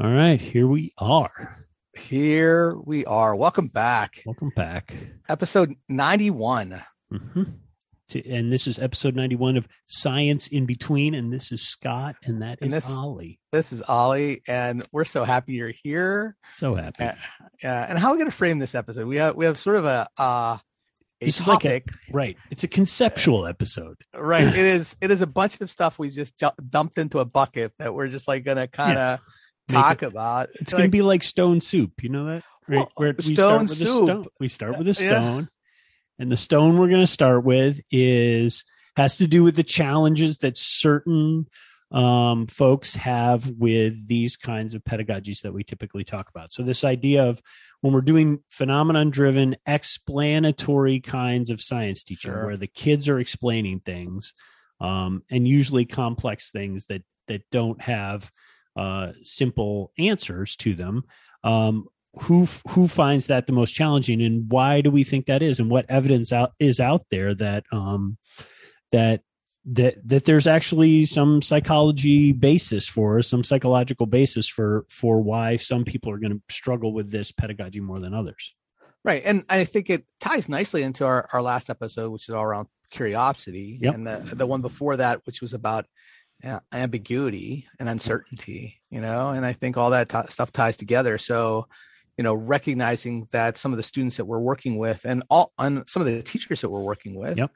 All right, here we are. Here we are. Welcome back. Welcome back. Episode 91. Mm-hmm. And this is episode 91 of Science in Between. And this is Scott, and that And is this- Ollie. This is Ollie, and we're so happy you're here. So happy. Uh, uh, and how are we going to frame this episode? We have we have sort of a uh, a This is like a- topic, Right. It's a conceptual episode. right? It is it is a bunch of stuff we just ju- dumped into a bucket that we're just like going to kind of Make talk about. It's going to be like stone soup. You know that? Right. Well, Where we stone start with a soup. stone. We start with a Yeah. stone. And the stone we're going to start with is has to do with the challenges that certain um, folks have with these kinds of pedagogies that we typically talk about. So this idea of when we're doing phenomenon driven explanatory kinds of science teaching Sure. where the kids are explaining things um, and usually complex things that that don't have uh, simple answers to them. Um, who who finds that the most challenging, and why do we think that is, and what evidence out is out there that um, that that that there's actually some psychology basis for some psychological basis for for why some people are going to struggle with this pedagogy more than others. Right. And I think it ties nicely into our, our last episode, which is all around curiosity. Yep. And the, the one before that, which was about ambiguity and uncertainty, you know, and I think all that t- stuff ties together. So, you know, recognizing that some of the students that we're working with and all and some of the teachers that we're working with Yep.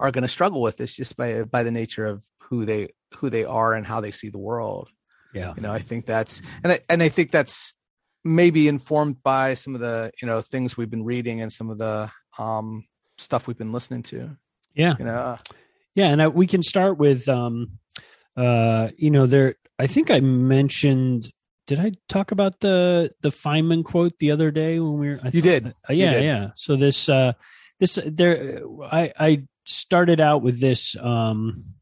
are going to struggle with this just by by the nature of who they who they are and how they see the world Yeah. you know i think that's and i and i think that's maybe informed by some of the you know things we've been reading and some of the um stuff we've been listening to Yeah. you know Yeah, and I, we can start with, um, uh, you know, there. I think I mentioned. Did I talk about the the Feynman quote the other day when we were? I You thought- did. Uh, yeah, did. yeah. So this, uh, this there. I I started out with this um,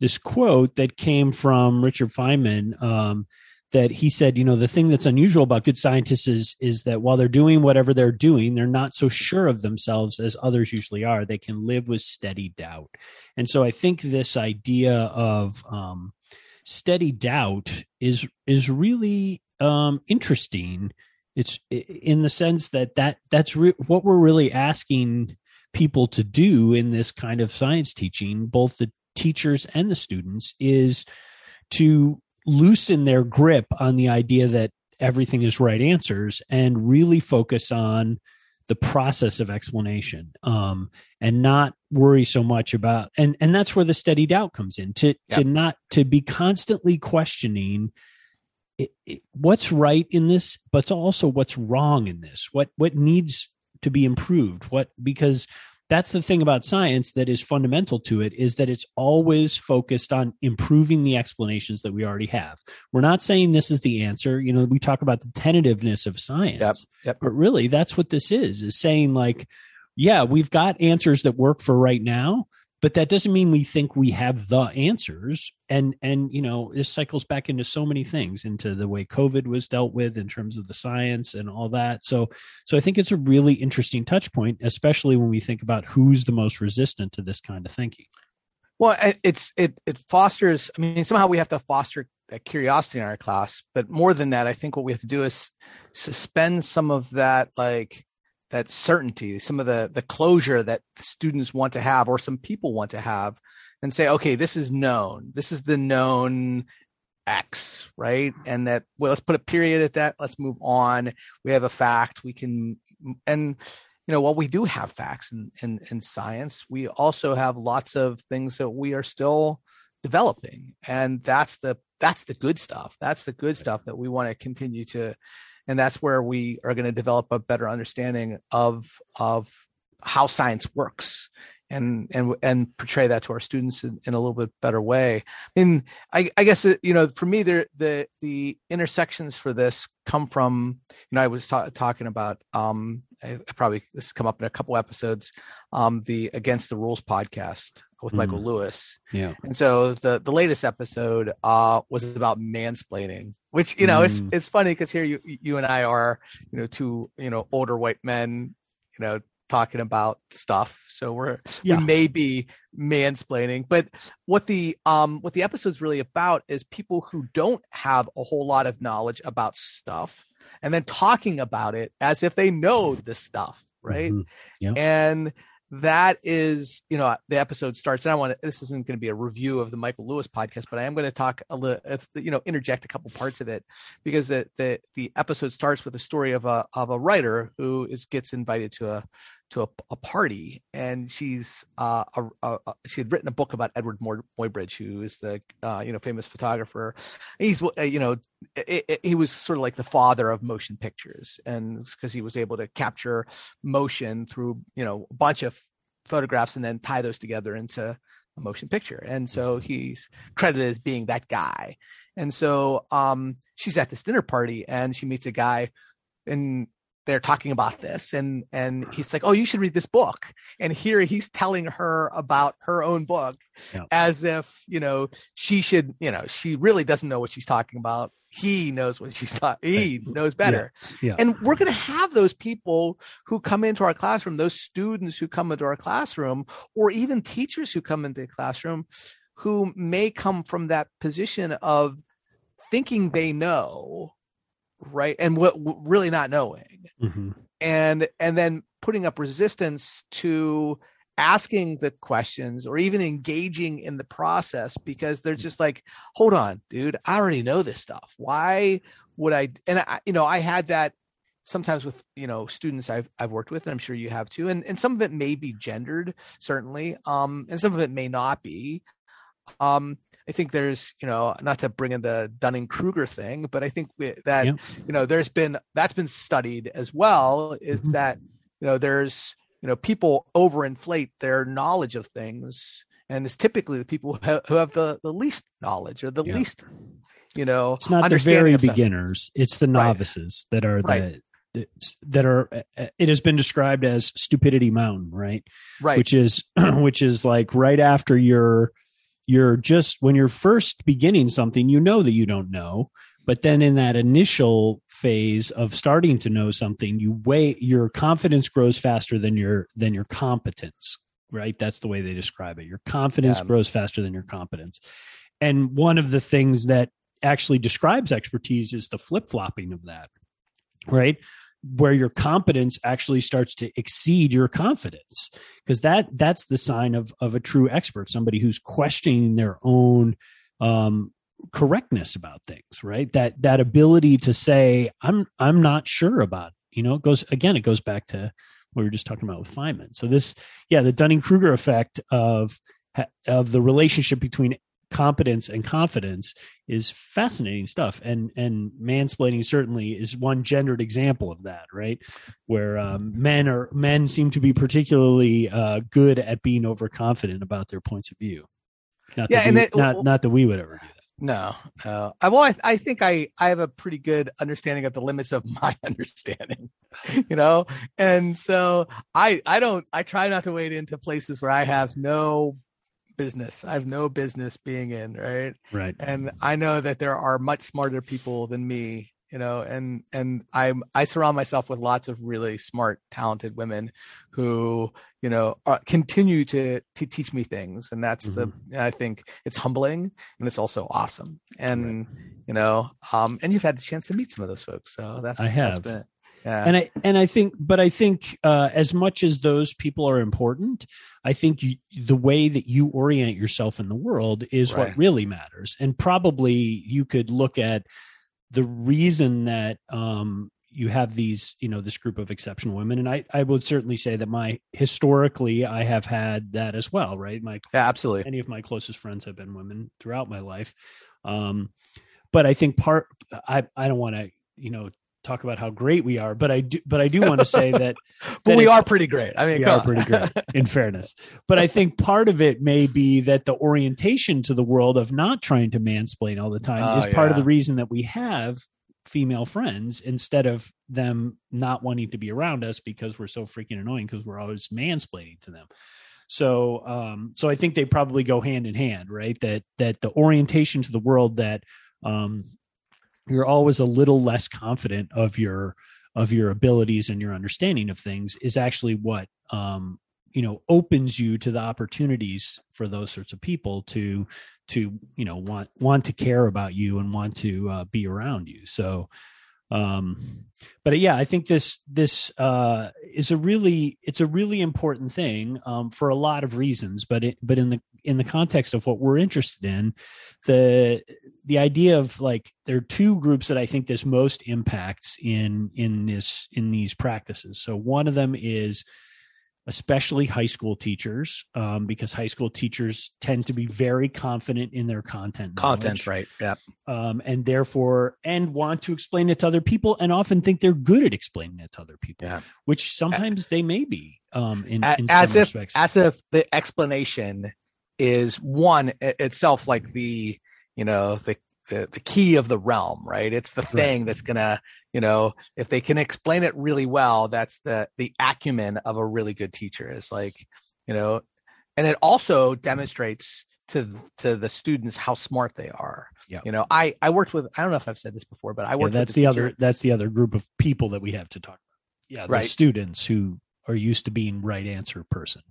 this quote that came from Richard Feynman. Um, that he said, you know, the thing that's unusual about good scientists is is that while they're doing whatever they're doing, they're not so sure of themselves as others usually are. They can live with steady doubt. And so I think this idea of um, steady doubt is is really um, interesting. It's in the sense that that that's re- what we're really asking people to do in this kind of science teaching, both the teachers and the students, is to loosen their grip on the idea that everything is right answers and really focus on the process of explanation um, and not worry so much about and and that's where the steady doubt comes in to to not to be constantly questioning it, it, what's right in this but also what's wrong in this what what needs to be improved what because that's the thing about science that is fundamental to it is that it's always focused on improving the explanations that we already have. We're not saying this is the answer. You know we talk about the tentativeness of science. Yep, yep. but really that's what this is is saying like yeah we've got answers that work for right now but that doesn't mean we think we have the answers. And and you know this cycles back into so many things into the way covid was dealt with in terms of the science and all that. So so i think it's a really interesting touch point especially when we think about who's the most resistant to this kind of thinking. Well it's it it fosters i mean somehow we have to foster curiosity in our class. But more than that i think what we have to do is suspend some of that like that certainty some of the the closure that students want to have or some people want to have and say okay this is known. This is the known x right? And that well let's put a period at that. Let's move on. We have a fact. We can and you know while we do have facts in in, in science we also have lots of things that we are still developing. And that's the that's the good stuff. That's the good stuff that we want to continue to and that's where we are going to develop a better understanding of of how science works and and and portray that to our students in, in a little bit better way. I mean i i guess you know for me there the the intersections for this come from you know i was ta- talking about um I, probably this has come up in a couple episodes um the against the rules podcast with michael Mhm. lewis yeah and so the the latest episode uh was about mansplaining, which you know it's Mm. it's funny because here you you and I are you know two you know older white men you know talking about stuff. So we're Yeah. we may be mansplaining, but what the um what the episode's really about is people who don't have a whole lot of knowledge about stuff and then talking about it as if they know the stuff, right? Mhm. Yep. And that is, you know, the episode starts. And I want to. This isn't going to be a review of the Michael Lewis podcast, but I am going to talk a little, you know, interject a couple parts of it because the the the episode starts with the story of a of a writer who is gets invited to a to a, a party, and she's uh a, a, she had written a book about Eadweard Moy- Muybridge, who is the uh, you know famous photographer. He's uh, you know it, it- he was sort of like the father of motion pictures, and because he was able to capture motion through you know a bunch of photographs and then tie those together into a motion picture. And so he's credited as being that guy. And so um she's at this dinner party and she meets a guy and they're talking about this and and he's like oh you should read this book. And here he's telling her about her own book Yeah. as if you know she should you know she really doesn't know what she's talking about. He knows what she's talking he knows better. Yeah. and we're going to have those people who come into our classroom those students who come into our classroom or even teachers who come into the classroom who may come from that position of thinking they know right and what really not knowing. Mhm. and and then putting up resistance to asking the questions or even engaging in the process because they're just like hold on dude i already know this stuff. Why would i and i you know i had that sometimes with you know students i've i've worked with and i'm sure you have too and and some of it may be gendered certainly um and some of it may not be. Um i think there's you know not to bring in the dunning kruger thing but i think that Yeah. you know there's been that's been studied as well is Mhm. that you know there's you know people overinflate their knowledge of things and it's typically the people who have, who have the the least knowledge or the Yeah. least you know It's not the very beginners; it's the Right. novices that are Right. the, that are. uh, It has been described as stupidity mountain, right? right Which is which is like right after you're you're just when you're first beginning something, you know that you don't know, but then in that initial phase of starting to know something, you weigh your confidence grows faster than your than your competence, right? That's the way they describe it. Your confidence Yeah. grows faster than your competence. And one of the things that actually describes expertise is the flip-flopping of that. Right? Where your competence actually starts to exceed your confidence because that that's the sign of of a true expert somebody who's questioning their own um correctness about things right that that ability to say i'm i'm not sure about it. you know it goes again it goes back to what we were just talking about with feynman so this yeah the dunning-kruger effect of of the relationship between competence and confidence is fascinating stuff and and mansplaining certainly is one gendered example of that right where um, men are men seem to be particularly uh, good at being overconfident about their points of view not Yeah, that and we, not, not that we would ever do that No, no. I, well, I, I think I, I have a pretty good understanding of the limits of my understanding, you know? And so I, I don't, I try not to wade into places where I have no business. I have no business being in, right? right And I know that there are much smarter people than me, you know, and, and I'm, I surround myself with lots of really smart, talented women who, you know, uh, continue to, to teach me things. And that's the, I think it's humbling and it's also awesome. And, you know, um, and you've had the chance to meet some of those folks. So that's, I that's have. been, yeah. and i and i think but i think uh as much as those people are important i think you, the way that you orient yourself in the world is what really matters. And probably you could look at the reason that um you have these you know this group of exceptional women. And i i would certainly say that my historically i have had that as well right? My yeah, absolutely. any of my closest friends have been women throughout my life. Um but i think part i i don't want to you know talk about how great we are but i do but i do want to say that But that we are pretty great. I mean, we are pretty great in fairness. But i think part of it may be that the orientation to the world of not trying to mansplain all the time Oh, is part of the reason that we have female friends instead of them not wanting to be around us because we're so freaking annoying because we're always mansplaining to them. So um so i think they probably go hand in hand right? That that the orientation to the world that um you're always a little less confident of your of your abilities and your understanding of things is actually what um, you know opens you to the opportunities for those sorts of people to to you know want want to care about you and want to uh, be around you. So um but yeah i think this this uh is a really it's a really important thing um for a lot of reasons but it but in the in the context of what we're interested in the the idea of like there are two groups that i think this most impacts in in this in these practices so one of them is especially high school teachers, um, because high school teachers tend to be very confident in their content. Content, right? Yeah. Um, and therefore, and want to explain it to other people, and often think they're good at explaining it to other people. Yeah. Which sometimes they may be. Um, in, in as if respects. as if the explanation is one itself, like the you know the the, the key of the realm, right? It's the thing right. that's gonna, you know, if they can explain it really well, that's the the acumen of a really good teacher. Is like, you know, and it also demonstrates to to the students how smart they are. Yeah. You know, I I worked with I don't know if I've said this before, but I worked. Yeah, that's the other that's the other group of people that we have to talk about. Yeah, the right. students who are used to being right answer person.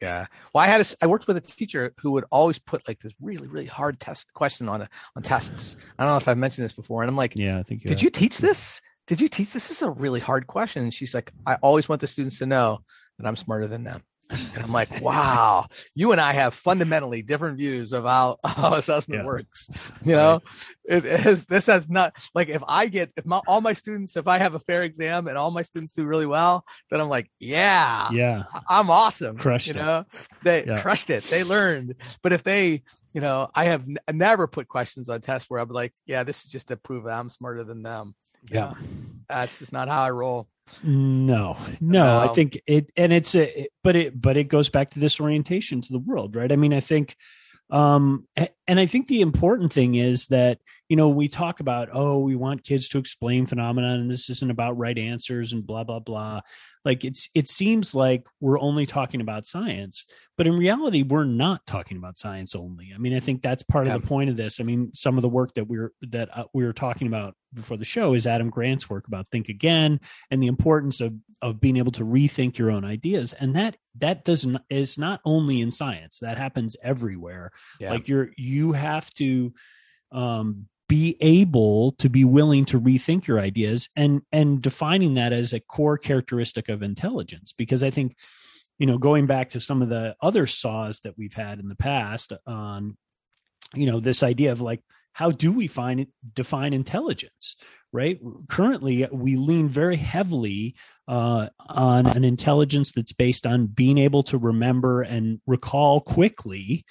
Yeah. Well, I had a, I worked with a teacher who would always put like this really really hard test question on a, on tests. I don't know if I've mentioned this before, and I'm like, yeah, I think. You did you teach this? Did you teach this? This is a really hard question. And she's like, I always want the students to know that I'm smarter than them. And I'm like, wow, you and I have fundamentally different views of how, how assessment yeah. works. You know, right. it is, this has not like if I get, if my, all my students, if I have a fair exam and all my students do really well, then I'm like, yeah, yeah, I'm awesome. Crushed you it. know, they yeah. crushed it. They learned. But if they, you know, I have n- never put questions on tests where I'm like, yeah, this is just to prove I'm smarter than them. Yeah. That's just not how I roll. No, no, I um, think it, and it's a, but it, but it goes back to this orientation to the world, right? I mean, I think, um, and I think the important thing is that, you know, we talk about, oh, we want kids to explain phenomena and this isn't about right answers and blah, blah, blah. Like it's it seems like we're only talking about science but in reality we're not talking about science only. I mean i think that's part yeah. of the point of this. I mean some of the work that we're that uh, we were talking about before the show is adam grant's work about think again and the importance of of being able to rethink your own ideas. And that that doesn't is not only in science that happens everywhere. Yeah. like you're you have to um be able to be willing to rethink your ideas and and defining that as a core characteristic of intelligence. Because i think you know going back to some of the other saws that we've had in the past on you know this idea of like how do we find define intelligence right? Currently we lean very heavily uh, on an intelligence that's based on being able to remember and recall quickly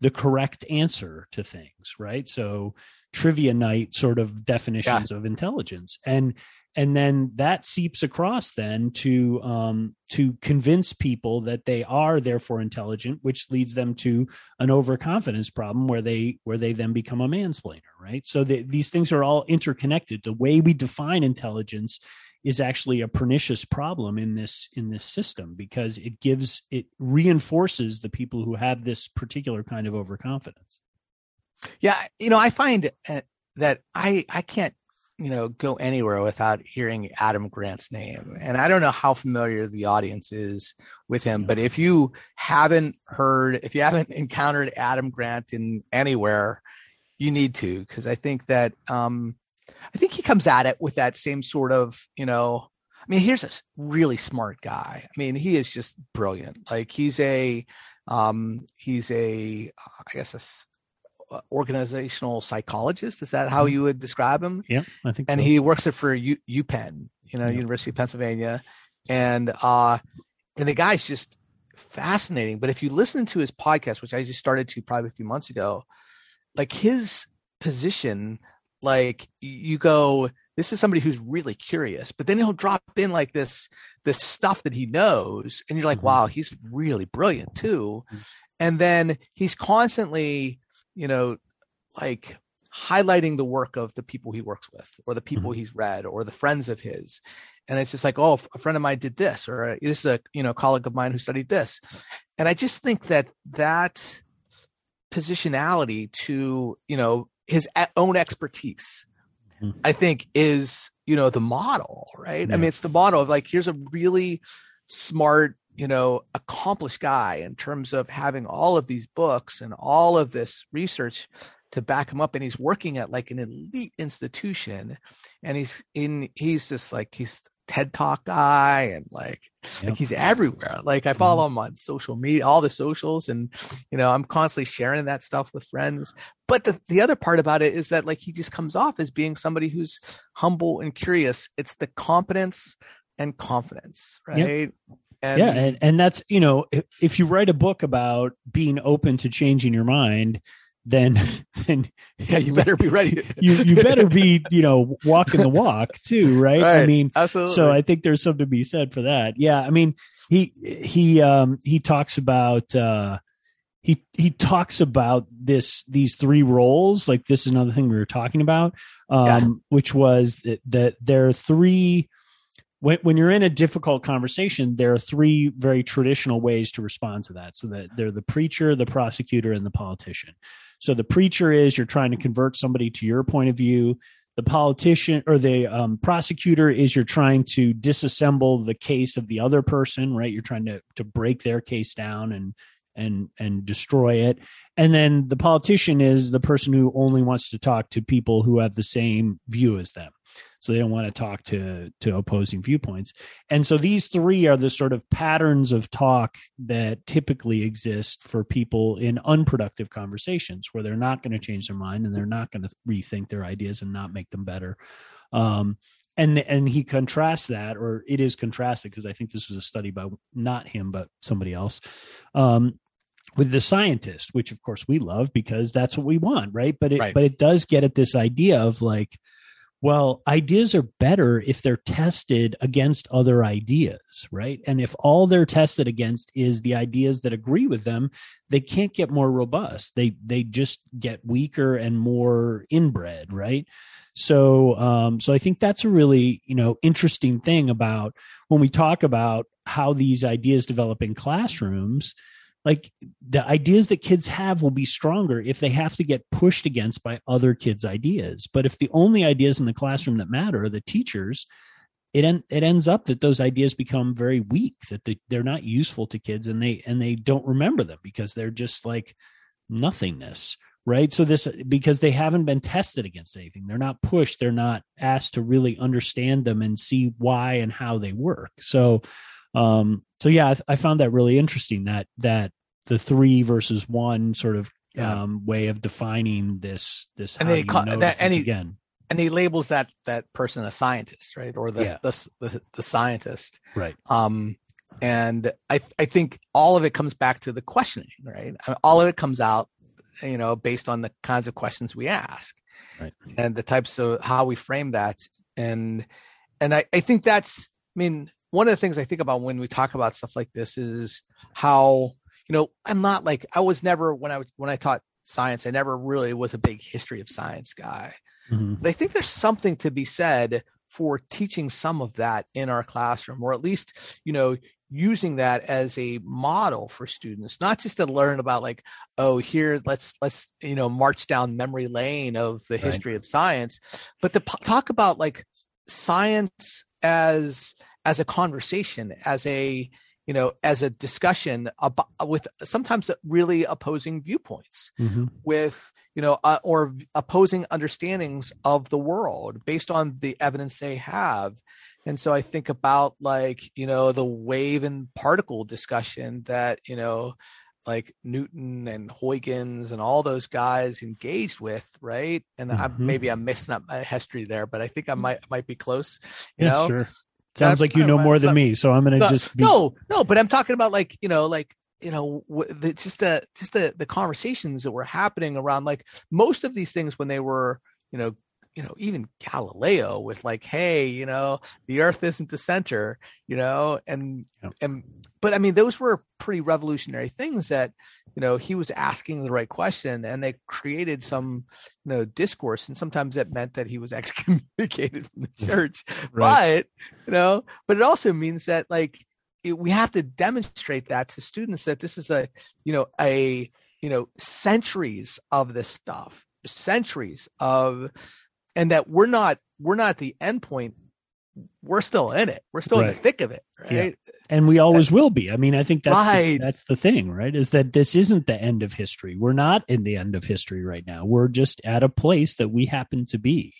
the correct answer to things right? So trivia night sort of definitions yeah. of intelligence. And and then that seeps across then to um, to convince people that they are therefore intelligent which leads them to an overconfidence problem where they where they then become a mansplainer right? So the, these things are all interconnected. The way we define intelligence is actually a pernicious problem in this in this system because it gives it reinforces the people who have this particular kind of overconfidence. Yeah, you know, I find uh, that I I can't you know go anywhere without hearing Adam Grant's name, and I don't know how familiar the audience is with him, but if you haven't heard, if you haven't encountered Adam Grant in anywhere, you need to because I think that um, I think he comes at it with that same sort of you know. I mean, here's a really smart guy. I mean, he is just brilliant. Like he's a um he's a i guess a uh, organizational psychologist. Is that how you would describe him? Yeah, I think. And so. he works it for U- UPenn, you know, yeah. University of Pennsylvania, and uh, and the guy's just fascinating. But if you listen to his podcast, which I just started to probably a few months ago, like his position, like you go, this is somebody who's really curious, but then he'll drop in like this this stuff that he knows, and you're like, mm-hmm. wow, he's really brilliant too. Mm-hmm. And then he's constantly you know, like highlighting the work of the people he works with or the people mm-hmm. he's read or the friends of his and it's just like oh a friend of mine did this or this is a you know colleague of mine who studied this and i just think that that positionality to you know his own expertise mm. I think is, you know, the model, right? Yeah. I mean, it's the model of like, here's a really smart, you know, accomplished guy in terms of having all of these books and all of this research to back him up and he's working at like an elite institution and he's in he's just like he's TED Talk guy and like yep. like he's everywhere. Like I follow mm-hmm. him on social media, all the socials, and you know, I'm constantly sharing that stuff with friends. But the, the other part about it is that like he just comes off as being somebody who's humble and curious. It's the competence and confidence, right? Yep. And, yeah, and, and that's you know, if, if you write a book about being open to changing your mind, then then yeah you better be ready you you better be you know walking the walk too right? right, i mean absolutely so i think there's something to be said for that yeah i mean he he um he talks about uh he he talks about this these three roles like this is another thing we were talking about um yeah. which was that, that there are three when, when you're in a difficult conversation, there are three very traditional ways to respond to that. So that they're the preacher, the prosecutor, and the politician. So the preacher is you're trying to convert somebody to your point of view. The politician or the um, prosecutor is you're trying to disassemble the case of the other person, right? You're trying to to break their case down and and and destroy it. And then the politician is the person who only wants to talk to people who have the same view as them so they don't want to talk to to opposing viewpoints. And so these three are the sort of patterns of talk that typically exist for people in unproductive conversations where they're not going to change their mind and they're not going to rethink their ideas and not make them better. Um, and and he contrasts that or it is contrasted because i think this was a study by not him but somebody else um, with the scientist which of course we love because that's what we want right? But it right. but it does get at this idea of like well, ideas are better if they're tested against other ideas, right? And if all they're tested against is the ideas that agree with them, they can't get more robust. They they just get weaker and more inbred, right? So um, so I think that's a really you know interesting thing about when we talk about how these ideas develop in classrooms like the ideas that kids have will be stronger if they have to get pushed against by other kids ideas. But if the only ideas in the classroom that matter are the teachers it en- it ends up that those ideas become very weak that they, they're not useful to kids and they and they don't remember them because they're just like nothingness right? So this because they haven't been tested against anything. They're not pushed. They're not asked to really understand them and see why and how they work. So um, so yeah, I, I, found that really interesting that that the three versus one sort of yeah. um, way of defining this this and they call, that and he, again. and he labels that that person a scientist right or the, yeah. the, the, the scientist. Right. Um and i i think all of it comes back to the questioning right? All of it comes out you know based on the kinds of questions we ask right. and the types of how we frame that. And and i i think that's i mean one of the things I think about when we talk about stuff like this is how you know I'm not like I was never when I was when I taught science I never really was a big history of science guy. Mm-hmm. But I think there's something to be said for teaching some of that in our classroom or at least you know using that as a model for students not just to learn about like oh here let's let's you know march down memory lane of the right. history of science but to p- talk about like science as as a conversation, as a you know, as a discussion about, with sometimes really opposing viewpoints, mm-hmm. with you know, uh, or opposing understandings of the world based on the evidence they have. And so I think about like you know the wave and particle discussion that you know like Newton and Huygens and all those guys engaged with, right? And mm-hmm. I, maybe I'm missing up my history there, but I think I might might be close. You yeah, know, sure. Sounds like you know more than me, so I'm going to just be... no, no. But I'm talking about like you know, like you know, the, just the just the the conversations that were happening around like most of these things when they were you know you know even galileo with like hey you know the earth isn't the center you know and yeah. and but i mean those were pretty revolutionary things that you know he was asking the right question and they created some you know discourse and sometimes that meant that he was excommunicated from the church right. but you know but it also means that like it, we have to demonstrate that to students that this is a you know a you know centuries of this stuff centuries of and that we're not we're not the end point. We're still in it. We're still in the thick of it, right? Yeah. and we always will be. I mean, I think that's the, that's the thing, right? Is that this isn't the end of history. We're not in the end of history right now. We're just at a place that we happen to be,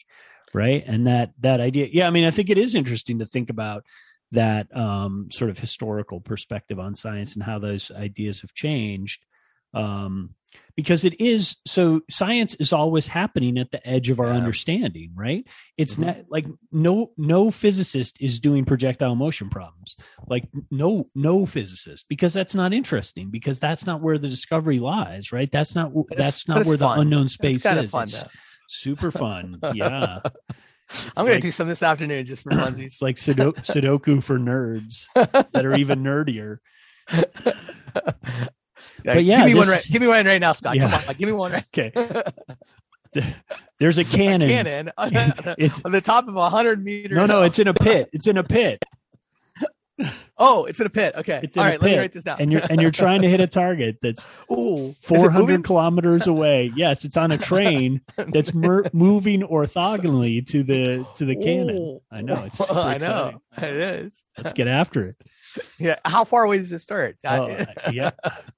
right? And that that idea, yeah. I mean, I think it is interesting to think about that um, sort of historical perspective on science and how those ideas have changed. Um, because it is so science is always happening at the edge of our Yeah. understanding, right? It's Mhm. not like no no physicist is doing projectile motion problems like no no physicist because that's not interesting because that's not where the discovery lies right that's not that's not it's where the unknown space it's is fun. It's super fun yeah I'm gonna do some this afternoon just for funsies. it's like Sudo- sudoku for nerds that are even nerdier Yeah, But yeah, give me one right. Give me one right now, Scott. Yeah. Come on, give me one right. okay there's a cannon, Cannon on, the- it's on the top of a hundred meter. no no it's in a pit it's in a pit oh, it's in a pit. Okay, It's all. Let me write this down. and you're and you're trying to hit a target that's Ooh, 400 kilometers away. Yes, it's on a train that's mer- moving orthogonally to the to the cannon. I know, it's I know it is. Let's get after it. Yeah. How far away does it start? Oh, yeah.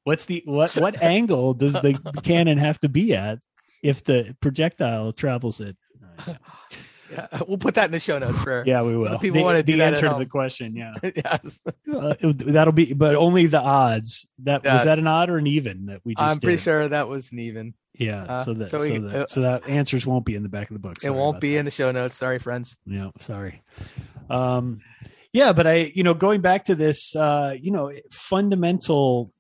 What's the what what angle does the cannon have to be at if the projectile travels it? Yeah, we'll put that in the show notes for. Yeah, we will. people the, wanna do the that answer to the question. Yeah, yes. Uh, it- that'll be, but only the odds. That was that an odd or an even that we just. I'm pretty sure that was an even. Yeah, uh, so that so so, that uh, so that answers won't be in the back of the book. it won't be that. in the show notes. Sorry, friends. Yeah, sorry. Um, yeah, but I, you know, going back to this, uh, you know, fundamental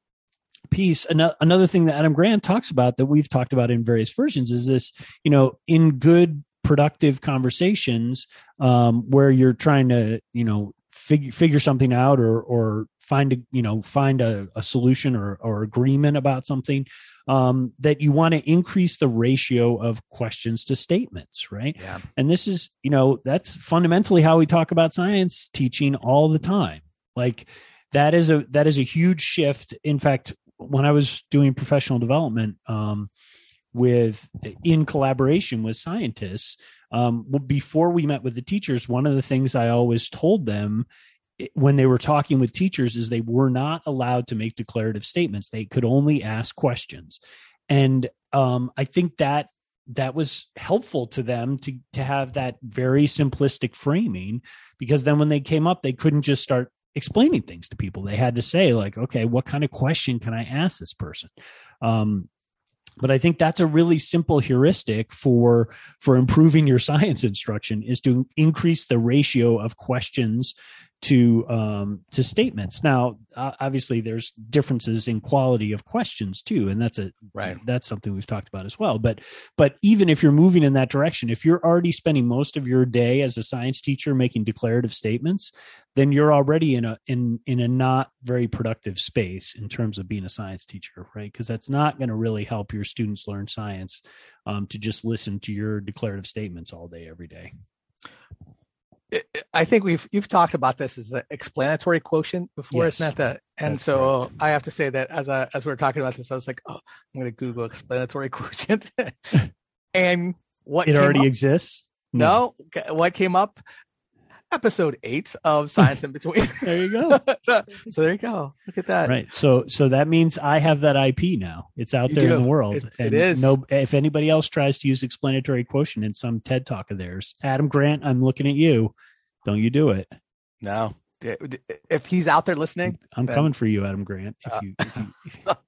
piece. Another, another thing that Adam Grant talks about that we've talked about in various versions is this, you know, in good productive conversations um, where you're trying to, you know, figure figure something out or or find a you know find a, a solution or or agreement about something um, that you want to increase the ratio of questions to statements, right? Yeah. and this is you know that's fundamentally how we talk about science teaching all the time like that is a that is a huge shift in fact when i was doing professional development um, with in collaboration with scientists um, before we met with the teachers one of the things i always told them when they were talking with teachers is they were not allowed to make declarative statements. They could only ask questions. And um, i think that that was helpful to them to to have that very simplistic framing because then when they came up they couldn't just start explaining things to people. They had to say like okay what kind of question can i ask this person? Um, but i think that's a really simple heuristic for for improving your science instruction is to increase the ratio of questions to um to statements. Now uh, obviously there's differences in quality of questions too and that's a Right. that's something we've talked about as well. But but even if you're moving in that direction if you're already spending most of your day as a science teacher making declarative statements then you're already in a in in a not very productive space in terms of being a science teacher right? Because that's not going to really help your students learn science um, to just listen to your declarative statements all day every day I think we've you've talked about this as the explanatory quotient before. Yes, It's not that, and so I have to say that as I, as we were talking about this, I was like, oh, I'm going to Google explanatory quotient, and what it already up- exists? No, hmm. what came up? Episode eight of Science in Between. there you go so there you go. Look at that. right so so that means i have that ip now it's out You there in the world It- it and is. no if anybody else tries to use explanatory quotient in some ted talk of theirs adam grant i'm looking at you don't you do it No, if he's out there listening, i'm Then- coming for you adam grant if Uh, you, if you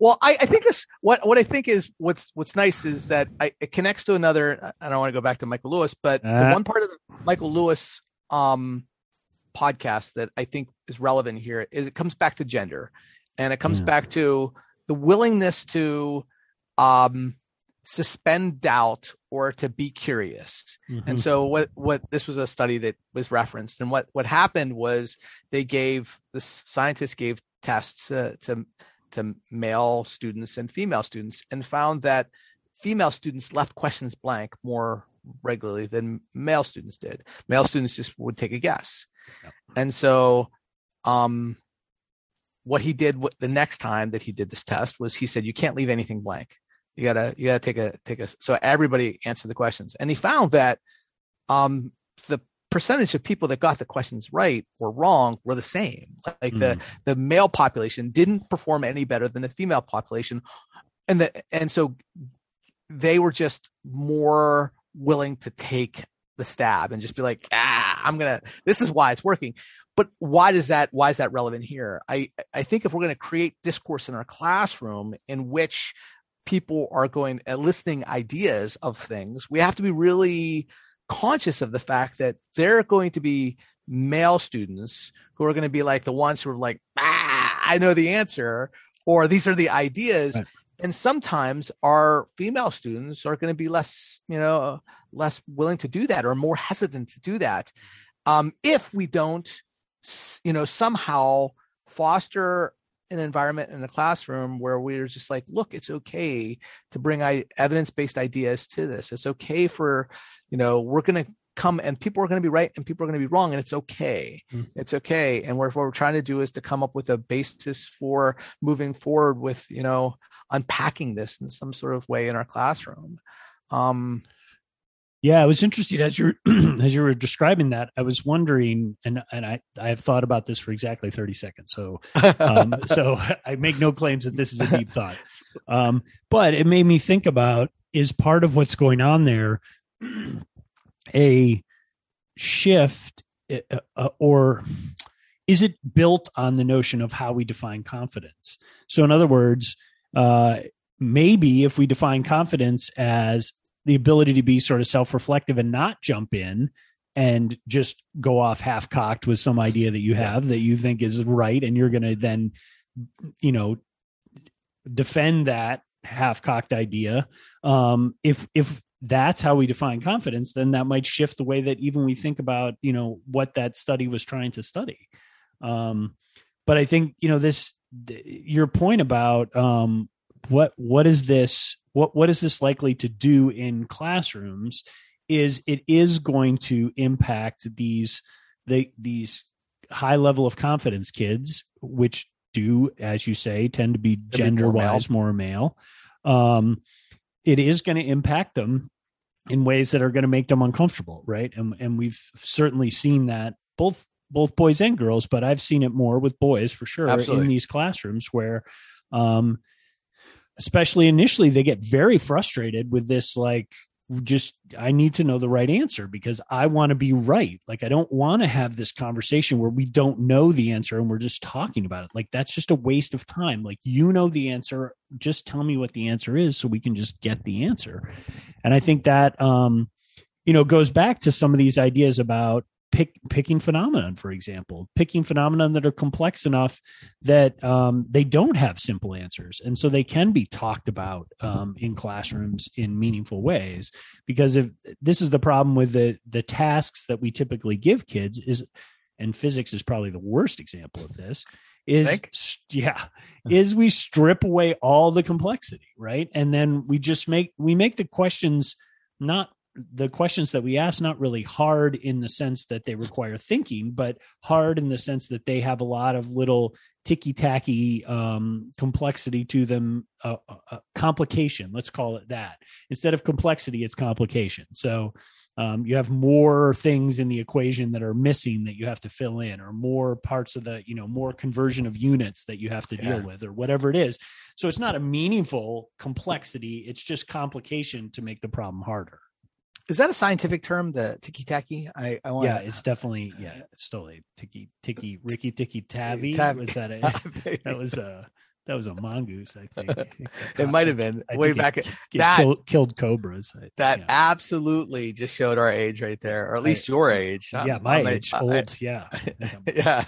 Well, I, I think this what what I think is what's what's nice is that I, it connects to another. I don't want to go back to Michael Lewis, but the Uh. one part of the Michael Lewis um podcast that I think is relevant here is it comes back to gender, and it comes Yeah. back to the willingness to um suspend doubt or to be curious. And Mhm. so what what this was a study that was referenced, and what what happened was they gave the scientists gave tests uh, to to male students and female students, and found that female students left questions blank more regularly than male students did. Male students just would take a guess, Yep. and so um, what he did w- the next time that he did this test was he said you can't leave anything blank. You gotta you gotta take a take a so everybody answered the questions. And he found that um the percentage of people that got the questions right or wrong were the same. Like mm. the the male population didn't perform any better than the female population, and the and so they were just more willing to take the stab and just be like, ah, I'm gonna. This is why it's working. But why does that? Why is that relevant here? I I think if we're going to create discourse in our classroom in which people are going at listening ideas of things, we have to be really conscious of the fact that they're going to be male students who are going to be like the ones who are like, ah, I know the answer, or these are the ideas. Right. And sometimes our female students are going to be less, you know, less willing to do that or more hesitant to do that. Um, if we don't, you know, somehow foster an environment in the classroom where we're just like, look, it's okay to bring evidence-based ideas to this. It's okay for, you know, we're going to come and people are going to be right and people are going to be wrong and it's okay. Mm. It's okay. And what we're trying to do is to come up with a basis for moving forward with, you know, unpacking this in some sort of way in our classroom. Um, yeah, it was interesting as you as you were describing that. I was wondering, and and I I have thought about this for exactly thirty seconds. So um, so I make no claims that this is a deep thought, um, but it made me think about is part of what's going on there a shift uh, uh, or is it built on the notion of how we define confidence? So in other words, uh, maybe if we define confidence as the ability to be sort of self-reflective and not jump in and just go off half cocked with some idea that you have that you think is right and you're going to then you know defend that half cocked idea. Um if if that's how we define confidence then that might shift the way that even we think about you know what that study was trying to study. Um but i think you know this your point about um what what is this what what is this likely to do in classrooms is it is going to impact these the these high level of confidence kids which do as you say tend to be gender wise more male, more male. um it is going to impact them in ways that are going to make them uncomfortable right and and we've certainly seen that both both boys and girls but i've seen it more with boys for sure Absolutely. in these classrooms where um especially initially they get very frustrated with this like just i need to know the right answer because i want to be right. Like i don't want to have this conversation where we don't know the answer and we're just talking about it. Like that's just a waste of time. Like you know the answer just tell me what the answer is so we can just get the answer. And i think that um you know goes back to some of these ideas about pick, picking phenomenon, for example, picking phenomenon that are complex enough that um, they don't have simple answers, and so they can be talked about um, in classrooms in meaningful ways. Because if this is the problem with the the tasks that we typically give kids is, and physics is probably the worst example of this. Is yeah, is we strip away all the complexity, right, and then we just make we make the questions not the questions that we ask not really hard in the sense that they require thinking, but hard in the sense that they have a lot of little ticky tacky um, complexity to them, uh, uh, uh, complication. Let's call it that. Instead of complexity, it's complication. So um, you have more things in the equation that are missing that you have to fill in, or more parts of the, you know, more conversion of units that you have to yeah. deal with, or whatever it is. So it's not a meaningful complexity; it's just complication to make the problem harder is that a scientific term the tiki taki i i want yeah it's definitely yeah it's totally tiki tiki rikki tikki tavi was that a that was a that was a mongoose i think. It might have been I way back it, that killed, killed cobras I, that yeah. absolutely just showed our age right there or at least I, your age. Yeah I'm, my I'm age a, old yeah. Yeah.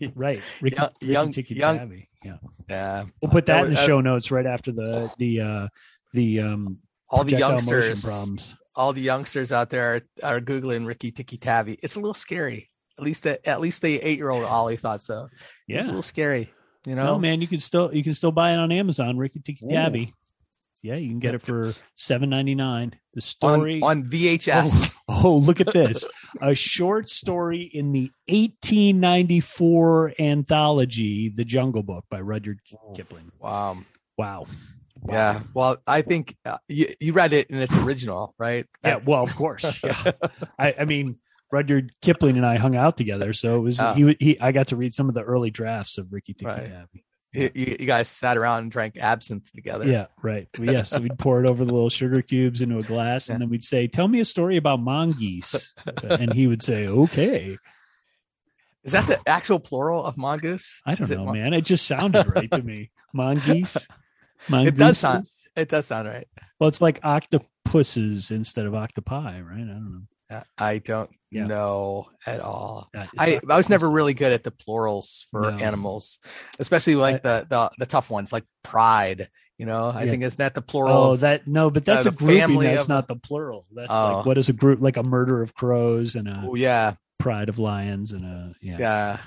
yeah. right. Ricky, young ricky, young, tavi yeah. Yeah. We'll put that, that in the uh, show notes right after the the uh the um all the youngsters. problems all the youngsters out there are, are googling Rikki Tikki Tavi. It's a little scary. At least the, at least the eight year old Ollie thought so. Yeah, it's a little scary. You know, no, man, you can still you can still buy it on Amazon. Rikki Tikki Tavi. Yeah, you can get it for seven ninety nine. The story on, on VHS. Oh, oh, look at this! a short story in the eighteen ninety four anthology, The Jungle Book by Rudyard oh, Kipling. Wow! Wow! Yeah. Well, I think uh, you, you read it in its original, right? Yeah. Well, of course. Yeah. I, I mean, Rudyard Kipling and I hung out together, so it was Oh. he, he. I got to read some of the early drafts of Rikki Tikki Right. Tavi. You, you guys sat around and drank absinthe together. Yeah, right. Well, yeah, so we'd pour it over the little sugar cubes into a glass, and then we'd say, "Tell me a story about mongoose," and he would say, "Okay." Is that the actual plural of mongoose? I don't Is know, mon- man. It just sounded right to me. Mongoose. It does sound- It does sound right. Well, it's like octopuses instead of octopi, right? I don't know. Uh, I don't Yeah. know at all. It's I, I was never really good at the plurals for No. animals, especially like the, the the tough ones, like pride. You know, I Yeah. think it's not the plural? Oh, of- that no, but that's uh, a grouping. That's of- not the plural. That's Oh. like what is a group? Like a murder of crows and a oh, yeah, pride of lions and a yeah, yeah,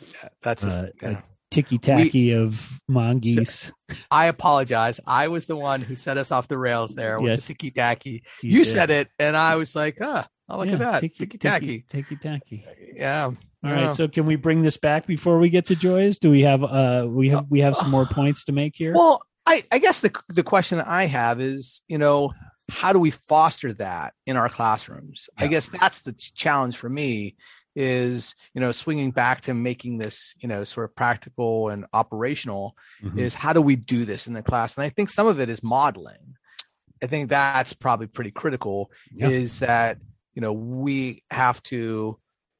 yeah. That's just. Uh, you know. Ticky tacky of mongoose. I apologize. I was the one who set us off the rails there with Yes. the ticky tacky. You said it, and I was like, "Ah, oh, look at that, ticky tacky." ticky tacky. Yeah. All Yeah. right, so can we bring this back before we get to joys? Do we have uh we have we have some more points to make here? Well, I, I guess the the question that I have is, you know, how do we foster that in our classrooms? I guess that's the challenge for me is, you know, swinging back to making this, you know, sort of practical and operational Mhm. is how do we do this in the class? And I think some of it is modeling. I think that's probably pretty critical Yeah. is that, you know, we have to,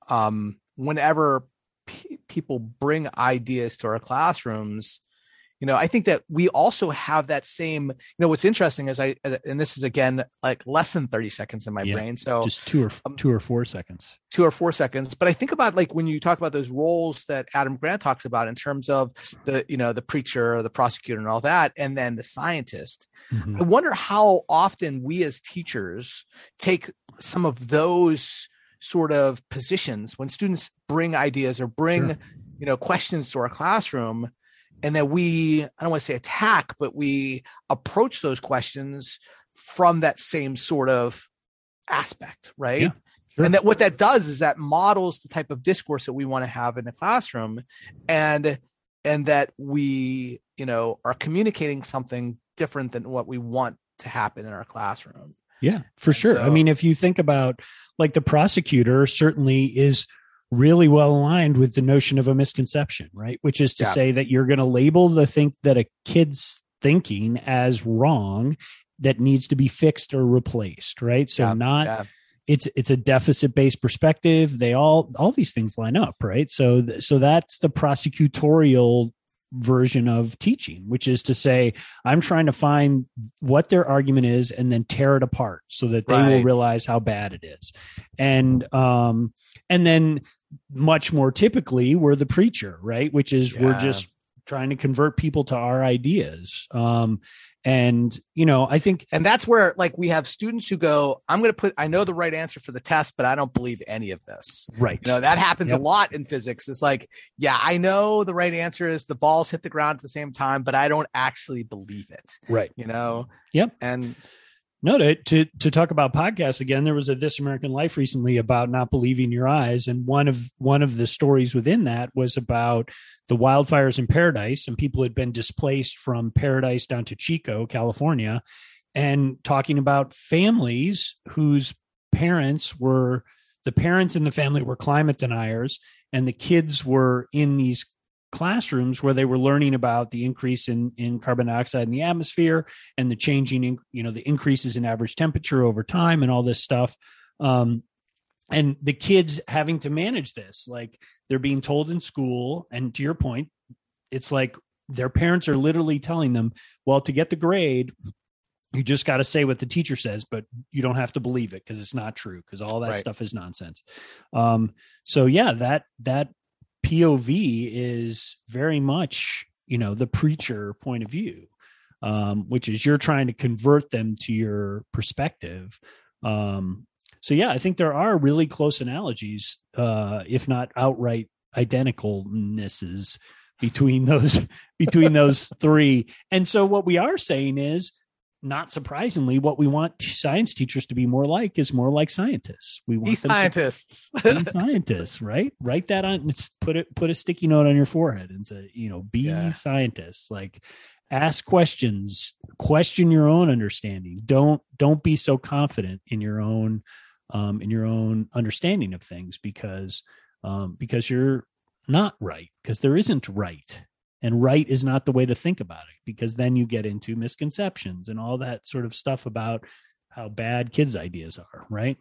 um, whenever pe people bring ideas to our classrooms, you know, I think that we also have that same, you know, what's interesting is I, and this is again, like less than 30 seconds in my Yeah. brain. So just two or um, two or four seconds. two or four seconds. But I think about like when you talk about those roles that Adam Grant talks about in terms of the, you know, the preacher, the prosecutor and all that, and then the scientist. Mhm. I wonder how often we as teachers take some of those sort of positions when students bring ideas or bring, Sure. you know, questions to our classroom and that we, I don't want to say attack, but we approach those questions from that same sort of aspect, right? Yeah, sure. And that what that does is that models the type of discourse that we want to have in the classroom and and that we, you know, are communicating something different than what we want to happen in our classroom. Yeah, for sure. I mean, if you think about like the prosecutor certainly is really well aligned with the notion of a misconception, right? Which is to Yeah. say that you're going to label the think that a kid's thinking as wrong that needs to be fixed or replaced, right? So Yeah, not yeah. it's it's a deficit based perspective. They all all these things line up, right? So th- so that's the prosecutorial version of teaching, which is to say, I'm trying to find what their argument is and then tear it apart so that they will realize how bad it is. And um and then much more typically we're the preacher, right? Which is we're just trying to convert people to our ideas. Um and you know, I think And that's where like we have students who go, I'm going to put I know the right answer for the test, but I don't believe any of this. right. You know, that happens Yep. a lot in physics. It's like, yeah, I know the right answer is the balls hit the ground at the same time, but I don't actually believe it. right. You know? Yep. And No, to, to to talk about podcasts again, there was a This American Life recently about not believing your eyes, and one of one of the stories within that was about the wildfires in Paradise, and people had been displaced from Paradise down to Chico, California, and talking about families whose parents were the parents in the family were climate deniers, and the kids were in these classrooms where they were learning about the increase in in carbon dioxide in the atmosphere and the changing in, you know the increases in average temperature over time and all this stuff um and the kids having to manage this like they're being told in school and to your point it's like their parents are literally telling them well to get the grade you just got to say what the teacher says but you don't have to believe it because it's not true because all that Right. stuff is nonsense um so yeah that that pov is very much you know the preacher point of view um which is you're trying to convert them to your perspective. Um so yeah i think there are really close analogies uh if not outright identicalnesses between those between those three. And so what we are saying is not surprisingly what we want science teachers to be more like is more like scientists we want scientists. be scientists, right? Write that on, put it, put a sticky note on your forehead and say, you know, be Yeah. scientists. Like, ask questions question your own understanding don't don't be so confident in your own um, in your own understanding of things because um, because you're not right because there isn't right and right is not the way to think about it because then you get into misconceptions and all that sort of stuff about how bad kids ideas are right?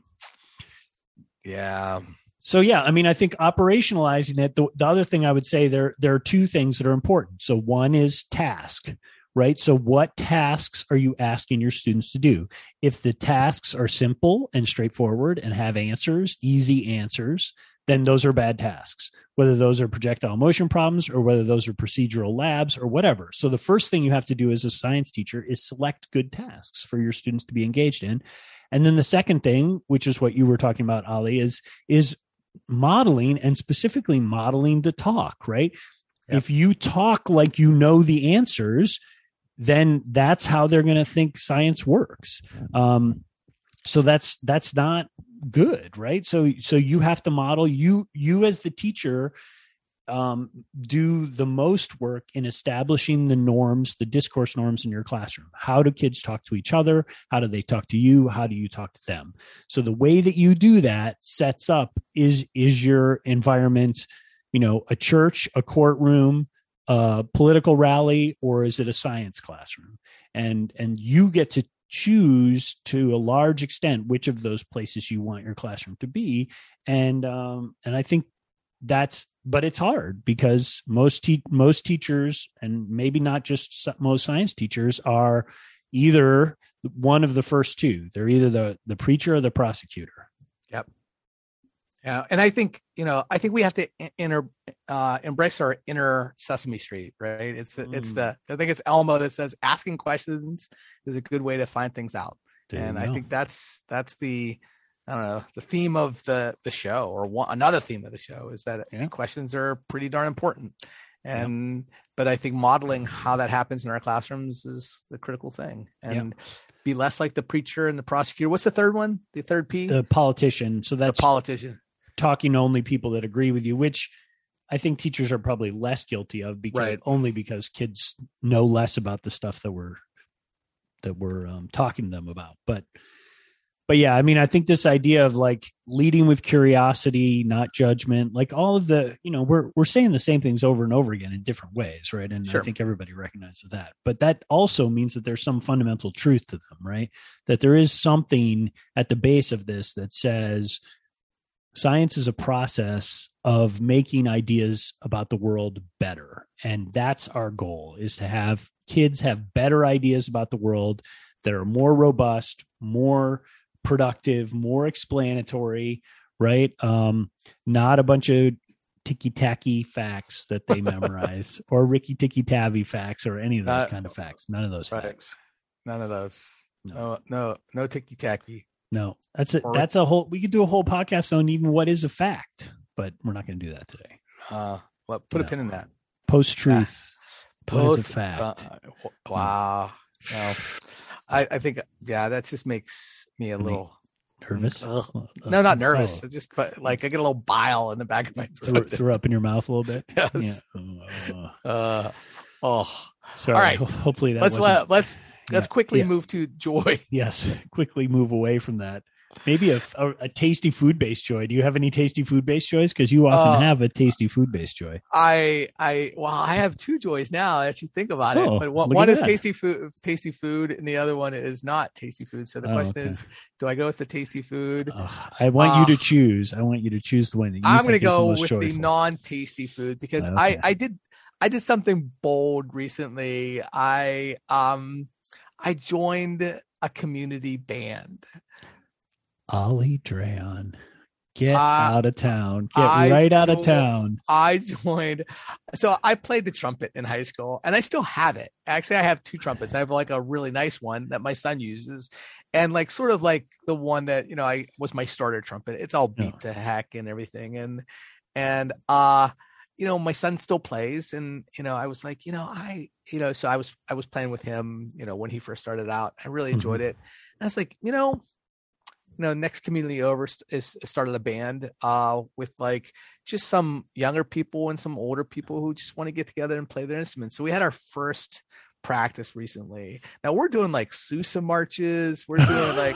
Yeah. So yeah i mean i think operationalizing it the, the other thing i would say there there are two things that are important. So one is task right? So what tasks are you asking your students to do? If the tasks are simple and straightforward and have answers easy answers then those are bad tasks, whether those are projectile motion problems or whether those are procedural labs or whatever. So the first thing you have to do as a science teacher is select good tasks for your students to be engaged in. And then the second thing, which is what you were talking about, Ali, is is modeling and specifically modeling the talk, right? Yep. If you talk like you know the answers, then that's how they're going to think science works. Um, so that's that's not good right so so you have to model you you as the teacher um, do the most work in establishing the norms, the discourse norms in your classroom. How do kids talk to each other? How do they talk to you? How do you talk to them? So the way that you do that sets up is is your environment, you know, a church, a courtroom, a political rally, or is it a science classroom? And and you get to choose to a large extent which of those places you want your classroom to be. And um and i think that's but it's hard because most te- most teachers and maybe not just most science teachers are either one of the first two. They're either the the preacher or the prosecutor. Yep. Yeah, and I think you know, I think we have to inner uh, embrace our inner Sesame Street, right? It's mm. it's the I think it's Elmo that says asking questions is a good way to find things out, there and I think that's that's the I don't know the theme of the the show, or one, another theme of the show is that yeah. questions are pretty darn important, and but I think modeling how that happens in our classrooms is the critical thing, and. Be less like the preacher and the prosecutor. What's the third one? The third P? The politician. So that's the politician talking to only people that agree with you, which I think teachers are probably less guilty of because right. only because kids know less about the stuff that we're that we're um, talking to them about. But but yeah, I mean, I think this idea of like leading with curiosity, not judgment, like all of the, you know, we're we're saying the same things over and over again in different ways, right? And sure. I think everybody recognizes that. But that also means that there's some fundamental truth to them, right? That there is something at the base of this that says science is a process of making ideas about the world better. And that's our goal is to have kids have better ideas about the world that are more robust more productive more explanatory right? Um not a bunch of ticky tacky facts that they memorize or rikki tikki tavi facts or any of those not, kind of facts. None of those right. facts. None of those. No. No no, no ticky tacky no, that's a, that's a whole. We could do a whole podcast on even what is a fact, but we're not going to do that today. Uh, well, put no. a pin in that. Post truth. Post fact. Uh, wow. No, I, I think yeah, that just makes me a little nervous. Ugh. No, not nervous. Oh. It's just but like I get a little bile in the back of my throat. Threw, threw up in your mouth a little bit. Yes. Yeah. Uh, uh, oh. Sorry. All right. Hopefully that. Let's let, let's let's quickly yeah. move to joy. Yes, quickly move away from that. Maybe a, a, a tasty food based joy. Do you have any tasty food based joys? Because you often uh, have a tasty food based joy. I I well, I have two joys now as you think about oh, it. But one, one is that. tasty food, tasty food, and the other one is not tasty food. So the oh, question okay. is, do I go with the tasty food? Uh, I want uh, you to choose. I want you to choose the one that you. I'm going to go the with joyful. the non tasty food because okay. I I did I did something bold recently. I um I joined a community band. Ollie Drayon. Get out of town. Get I right out of town. I joined. So I played the trumpet in high school and I still have it. Actually, I have two trumpets. I have like a really nice one that my son uses and like sort of like the one that, you know, I was my starter trumpet. It's all beat oh. to heck and everything. And, and, uh, you know, my son still plays and, you know, I was like, you know, I, you know, so I was, I was playing with him, you know, when he first started out, I really enjoyed mm-hmm. it. And I was like, you know, you know, next community over is started a band, uh, with like just some younger people and some older people who just want to get together and play their instruments. So we had our first practice recently. Now we're doing like Sousa marches. We're doing like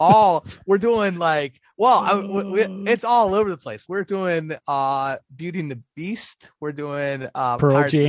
all. We're doing like well, I, we, it's all over the place. We're doing uh Beauty and the Beast. We're doing uh Pearl Pirates of-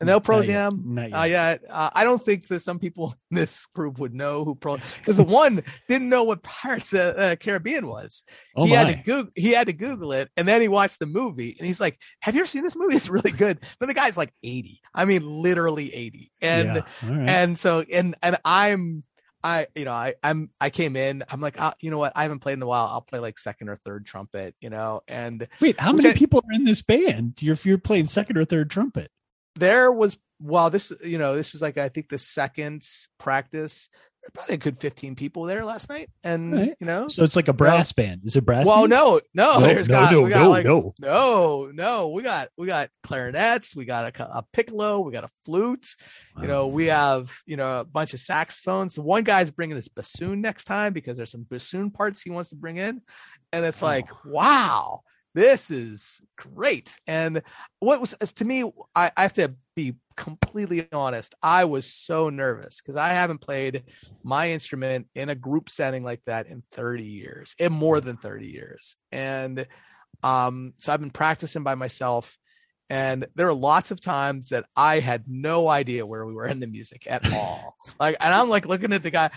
Jam. no Pro Not yet. Jam. Not Uh, yeah, uh, I don't think that some people in this group would know who Pro because the one didn't know what Pirates of uh, Caribbean was. oh he my. had to Google he had to Google it, and then he watched the movie, and he's like, "Have you ever seen this movie? It's really good." But the guy's like eighty. I mean, literally eighty, and yeah. Right. and so and and I'm. I you know I I'm I came in I'm like ah, you know what I haven't played in a while I'll play like second or third trumpet you know and Wait, how many I- people are in this band? You're if you're playing second or third trumpet. There was well this you know this was like i think the second practice probably a good 15 people there last night and Right. you know So it's like a brass band. Is it brass? well band? no no, no, there's no, got, no, we got no, like no. no no we got we got clarinets we got a, a piccolo we got a flute you know we have you know a bunch of saxophones the one guy's bringing this bassoon next time because there's some bassoon parts he wants to bring in and it's like wow this is great and what was to me i, I have to be completely honest i was so nervous because i haven't played my instrument in a group setting like that in 30 years in more than 30 years and um so i've been practicing by myself and there are lots of times that I had no idea where we were in the music at all. like, and I'm like looking at the guy,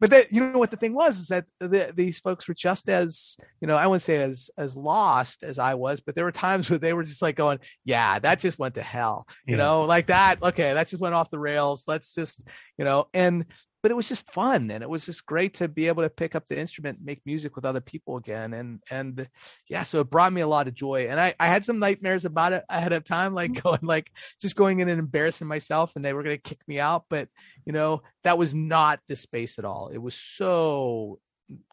but that you know what the thing was is that the, these folks were just as you know I wouldn't say as as lost as I was, but there were times where they were just like going, yeah, that just went to hell, you Yeah. know, like that. Okay, that just went off the rails. Let's just you know, and but it was just fun and it was just great to be able to pick up the instrument make music with other people again and and yeah so it brought me a lot of joy and i i had some nightmares about it ahead of time like mm-hmm. going like just going in and embarrassing myself and they were going to kick me out but you know that was not the space at all. It was so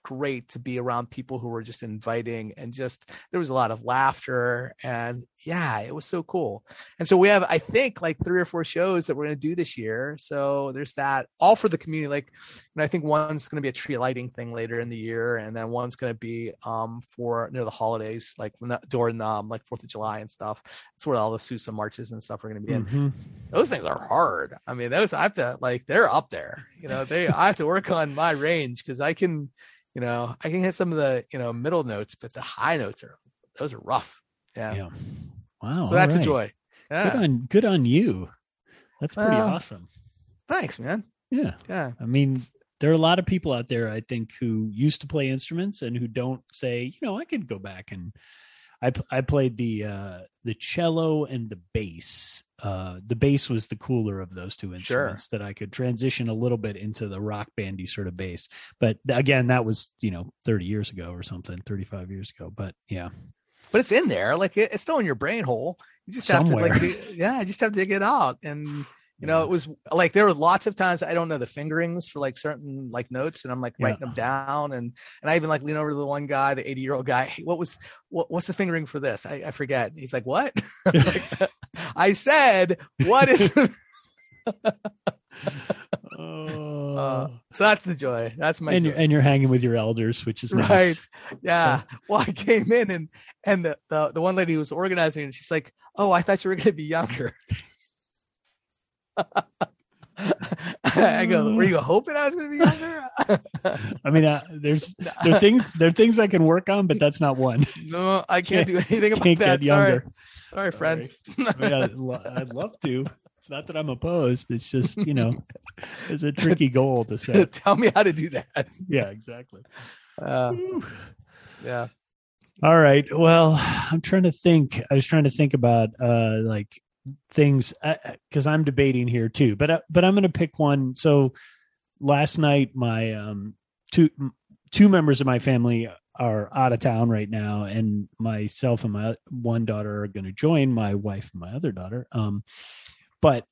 great to be around people who were just inviting and just there was a lot of laughter and yeah it was so cool and so we have i think like three or four shows that we're going to do this year so there's that all for the community like and i think one's going to be a tree lighting thing later in the year and then one's going to be um for near the holidays like when that during um like fourth of july and stuff that's where all the Sousa marches and stuff are going to be in Mhm. those things are hard. I mean, those I have to like they're up there. You know, they I have to work on my range because I can, you know, I can hit some of the you know middle notes, but the high notes are those are rough. Yeah. Yeah. Wow. so that's all a right. joy. Good on good on you. That's pretty Well, awesome. Thanks, man. Yeah. Yeah. I mean, there are a lot of people out there, I think, who used to play instruments and who don't say, you know, I could go back and I I played the uh the cello and the bass. Uh the bass was the cooler of those two Sure. instruments that I could transition a little bit into the rock bandy sort of bass. But again, that was, you know, 30 years ago or something, 35 years ago. But yeah. But it's in there. Like it, it's still in your brain hole. You just have to like dig- yeah, you just have to dig it out. And you know, it was like there were lots of times I don't know the fingerings for like certain like notes, and I'm like Yeah. writing them down, and and I even like lean over to the one guy, the 80 year old guy. Hey, what was what, what's the fingering for this? I, I forget. He's like, what? Like, I said, what is? Oh. so that's the joy. That's my and joy. you're and you're hanging with your elders, which is nice. right yeah well i came in and and the, the the one lady who was organizing and she's like oh i thought you were going to be younger i go were you hoping i was going to be younger I mean, uh, there's there are things there are things I can work on, but that's not one. no i can't do anything about Can't that get sorry younger. sorry friend I mean, I'd, lo- I'd love to. It's not that I'm opposed. It's just you know, it's a tricky goal to set. tell me how to do that Yeah, exactly. uh, yeah All right. Well, I'm trying to think. I was trying to think about uh like things because I'm debating here too. But uh, but I'm going to pick one. So last night, my um two two members of my family are out of town right now, and myself and my one daughter are going to join my wife and my other daughter. Um, but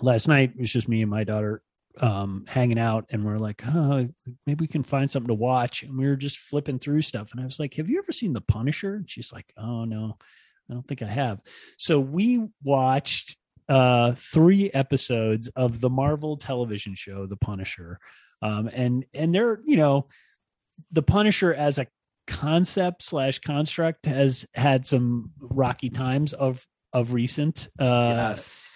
last night it was just me and my daughter um hanging out and we're like oh maybe we can find something to watch. And we were just flipping through stuff and i was like have you ever seen the punisher? And she's like oh no i don't think i have. So we watched uh three episodes of the marvel television show the punisher. Um and and they're you know the punisher as a concept slash construct has had some rocky times of of recent uh yes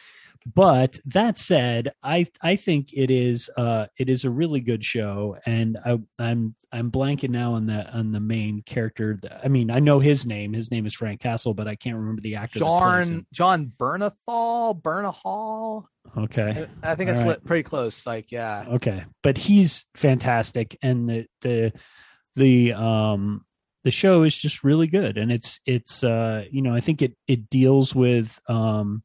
but that said, I I think it is uh it is a really good show, and I I'm I'm blanking now on the on the main character. I mean, I know his name. His name is Frank Castle, but I can't remember the actor. Jon. Jon Bernthal, Bernahall. Okay. I think All it's right. pretty close. Like, yeah, Okay, but he's fantastic, and the the the um the show is just really good, and it's it's uh you know I think it it deals with um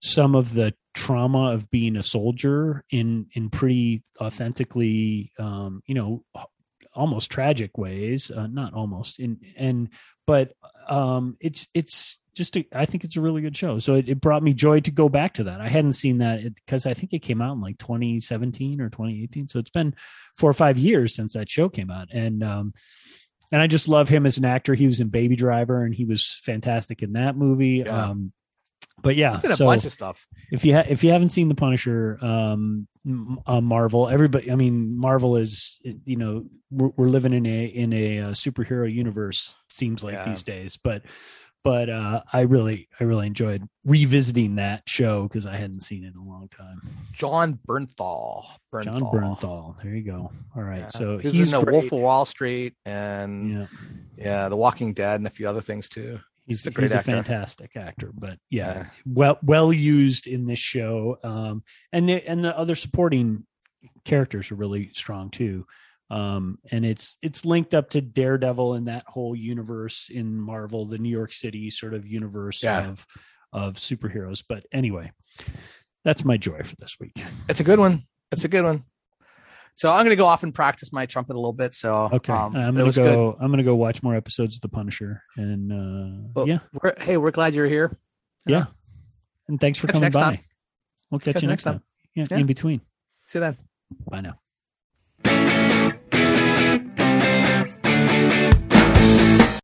some of the trauma of being a soldier in in pretty authentically um you know almost tragic ways uh, not almost. In and but um it's it's just a, i think it's a really good show. So it, it brought me joy to go back to that. I hadn't seen that because i think it came out in like 2017 or 2018 so it's been four or five years since that show came out. And um and i just love him as an actor he was in baby driver and he was fantastic in that movie Yeah. um but yeah it's been a so bunch of stuff. if you ha- if you haven't seen the Punisher, um, uh, Marvel, everybody, I mean, Marvel is, you know, we're, we're living in a in a uh, superhero universe. Seems like Yeah. these days, but but uh, I really I really enjoyed revisiting that show because I hadn't seen it in a long time. Jon Bernthal. Bernthal. Jon Bernthal, there you go. All right, Yeah. so he's in the great. Wolf of Wall Street and Yeah, yeah, The Walking Dead and a few other things too. he's, a great he's a actor. fantastic actor. But yeah, Yeah. well well used in this show um and the and the other supporting characters are really strong too um and it's it's linked up to daredevil and that whole universe in marvel the new york city sort of universe Yeah. of of superheroes but anyway that's my joy for this week It's a good one. It's a good one. So I'm gonna go off and practice my trumpet a little bit. So okay um, i'm gonna was go i'm gonna go watch more episodes of the punisher and uh Well, yeah. We're, hey, we're glad you're here. yeah and thanks for Catch coming by time. we'll catch, you next time, Yeah, Yeah. in between See you then. bye now